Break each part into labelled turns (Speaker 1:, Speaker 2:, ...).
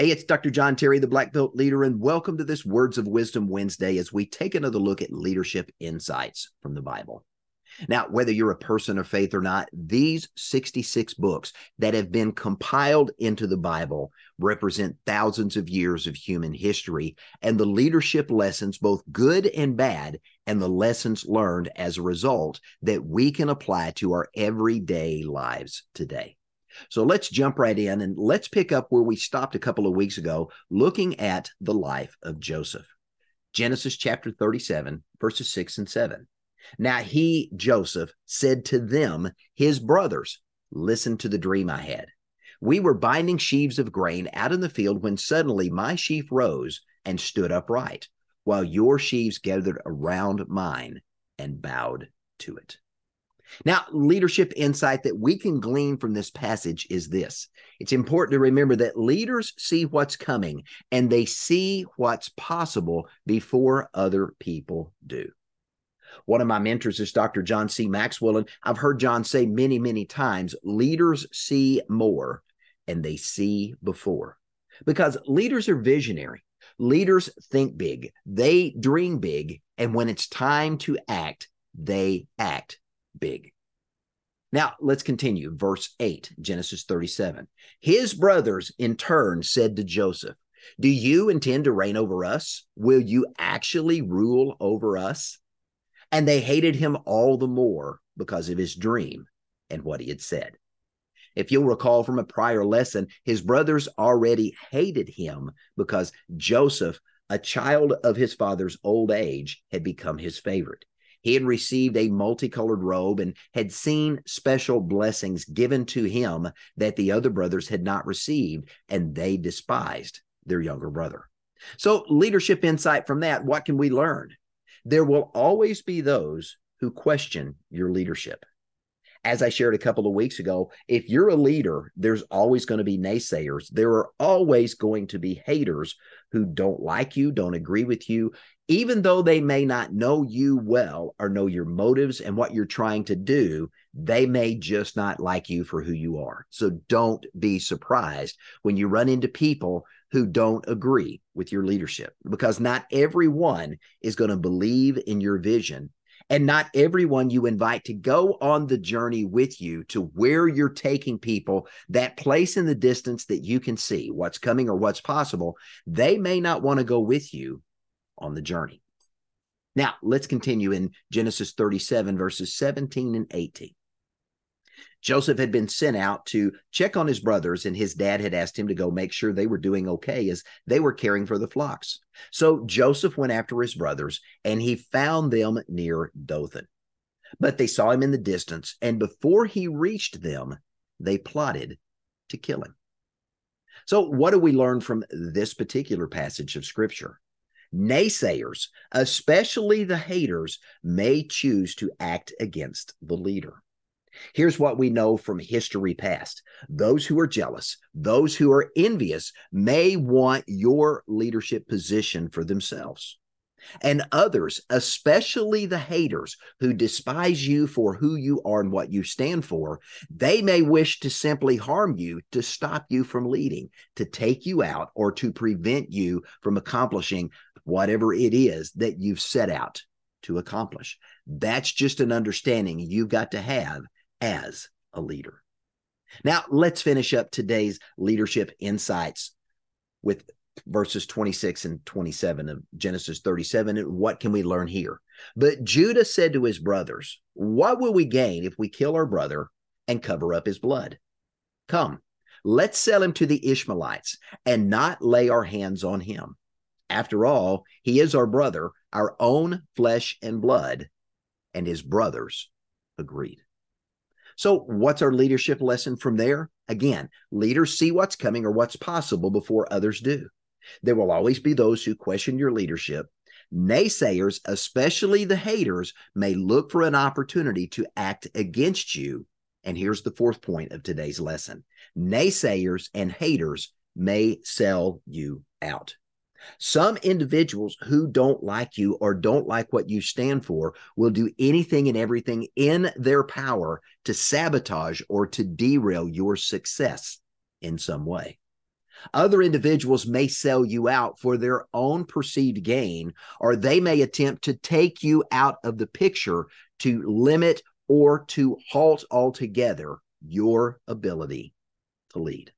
Speaker 1: Hey, it's Dr. John Terry, the Black Belt Leader, and welcome to this Words of Wisdom Wednesday as we take another look at leadership insights from the Bible. Now, whether you're a person of faith or not, these 66 books that have been compiled into the Bible represent thousands of years of human history and the leadership lessons, both good and bad, and the lessons learned as a result that we can apply to our everyday lives today. So let's jump right in and let's pick up where we stopped a couple of weeks ago, looking at the life of Joseph. Genesis chapter 37, verses 6 and 7. Now he, Joseph, said to them, his brothers, Listen to the dream I had. We were binding sheaves of grain out in the field when suddenly my sheaf rose and stood upright, while your sheaves gathered around mine and bowed to it. Now, leadership insight that we can glean from this passage is this it's important to remember that leaders see what's coming and they see what's possible before other people do. One of my mentors is Dr. John C. Maxwell, and I've heard John say many, many times leaders see more and they see before because leaders are visionary. Leaders think big, they dream big, and when it's time to act, they act big. Now, let's continue. Verse 8, Genesis 37. His brothers in turn said to Joseph, Do you intend to reign over us? Will you actually rule over us? And they hated him all the more because of his dream and what he had said. If you'll recall from a prior lesson, his brothers already hated him because Joseph, a child of his father's old age, had become his favorite. He had received a multicolored robe and had seen special blessings given to him that the other brothers had not received, and they despised their younger brother. So, leadership insight from that what can we learn? There will always be those who question your leadership. As I shared a couple of weeks ago, if you're a leader, there's always going to be naysayers. There are always going to be haters who don't like you, don't agree with you, even though they may not know you well or know your motives and what you're trying to do, they may just not like you for who you are. So don't be surprised when you run into people who don't agree with your leadership because not everyone is going to believe in your vision and not everyone you invite to go on the journey with you to where you're taking people, that place in the distance that you can see what's coming or what's possible, they may not want to go with you on the journey. Now, let's continue in Genesis 37, verses 17 and 18. Joseph had been sent out to check on his brothers, and his dad had asked him to go make sure they were doing okay as they were caring for the flocks. So Joseph went after his brothers, and he found them near Dothan. But they saw him in the distance, and before he reached them, they plotted to kill him. So, what do we learn from this particular passage of scripture? Naysayers, especially the haters, may choose to act against the leader. Here's what we know from history past those who are jealous, those who are envious, may want your leadership position for themselves. And others, especially the haters who despise you for who you are and what you stand for, they may wish to simply harm you to stop you from leading, to take you out, or to prevent you from accomplishing whatever it is that you've set out to accomplish. That's just an understanding you've got to have as a leader. Now, let's finish up today's leadership insights with verses 26 and 27 of Genesis 37. And what can we learn here? But Judah said to his brothers, What will we gain if we kill our brother and cover up his blood? Come, let's sell him to the Ishmaelites and not lay our hands on him. After all, he is our brother, our own flesh and blood. And his brothers agreed. So, what's our leadership lesson from there? Again, leaders see what's coming or what's possible before others do. There will always be those who question your leadership. Naysayers, especially the haters, may look for an opportunity to act against you. And here's the fourth point of today's lesson naysayers and haters may sell you out. Some individuals who don't like you or don't like what you stand for will do anything and everything in their power to sabotage or to derail your success in some way. Other individuals may sell you out for their own perceived gain, or they may attempt to take you out of the picture to limit or to halt altogether your ability to lead.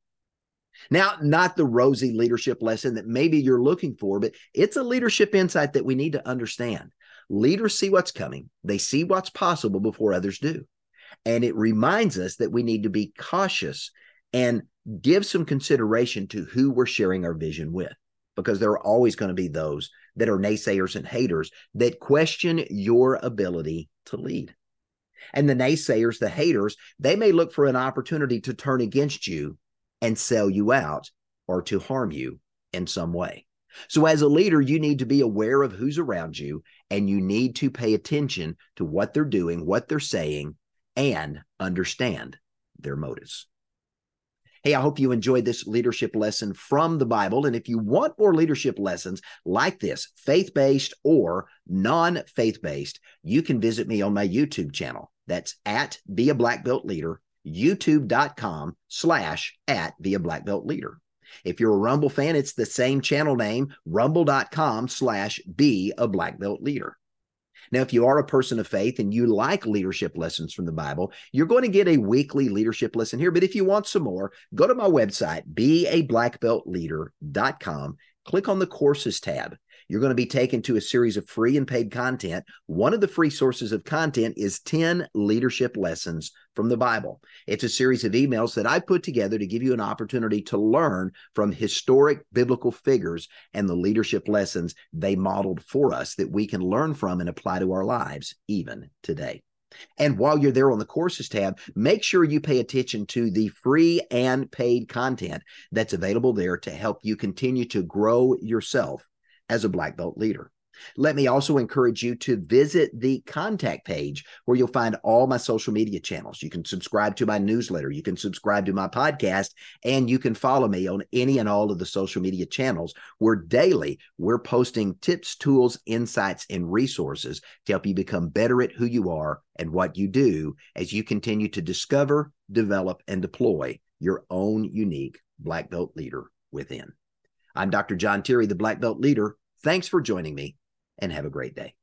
Speaker 1: Now, not the rosy leadership lesson that maybe you're looking for, but it's a leadership insight that we need to understand. Leaders see what's coming, they see what's possible before others do. And it reminds us that we need to be cautious and give some consideration to who we're sharing our vision with, because there are always going to be those that are naysayers and haters that question your ability to lead. And the naysayers, the haters, they may look for an opportunity to turn against you and sell you out or to harm you in some way. So, as a leader, you need to be aware of who's around you and you need to pay attention to what they're doing, what they're saying, and understand their motives. Hey, I hope you enjoyed this leadership lesson from the Bible. And if you want more leadership lessons like this, faith based or non faith based, you can visit me on my YouTube channel. That's at Be a Black Belt Leader, youtube.com slash at Be a Black Belt Leader. If you're a Rumble fan, it's the same channel name, rumble.com slash Be a Black Belt Leader. Now, if you are a person of faith and you like leadership lessons from the Bible, you're going to get a weekly leadership lesson here. But if you want some more, go to my website, beablackbeltleader.com, click on the courses tab. You're going to be taken to a series of free and paid content. One of the free sources of content is 10 leadership lessons from the Bible. It's a series of emails that I put together to give you an opportunity to learn from historic biblical figures and the leadership lessons they modeled for us that we can learn from and apply to our lives even today. And while you're there on the courses tab, make sure you pay attention to the free and paid content that's available there to help you continue to grow yourself as a black belt leader. Let me also encourage you to visit the contact page where you'll find all my social media channels. You can subscribe to my newsletter, you can subscribe to my podcast, and you can follow me on any and all of the social media channels where daily we're posting tips, tools, insights, and resources to help you become better at who you are and what you do as you continue to discover, develop, and deploy your own unique black belt leader within. I'm Dr. John Terry, the Black Belt Leader Thanks for joining me and have a great day.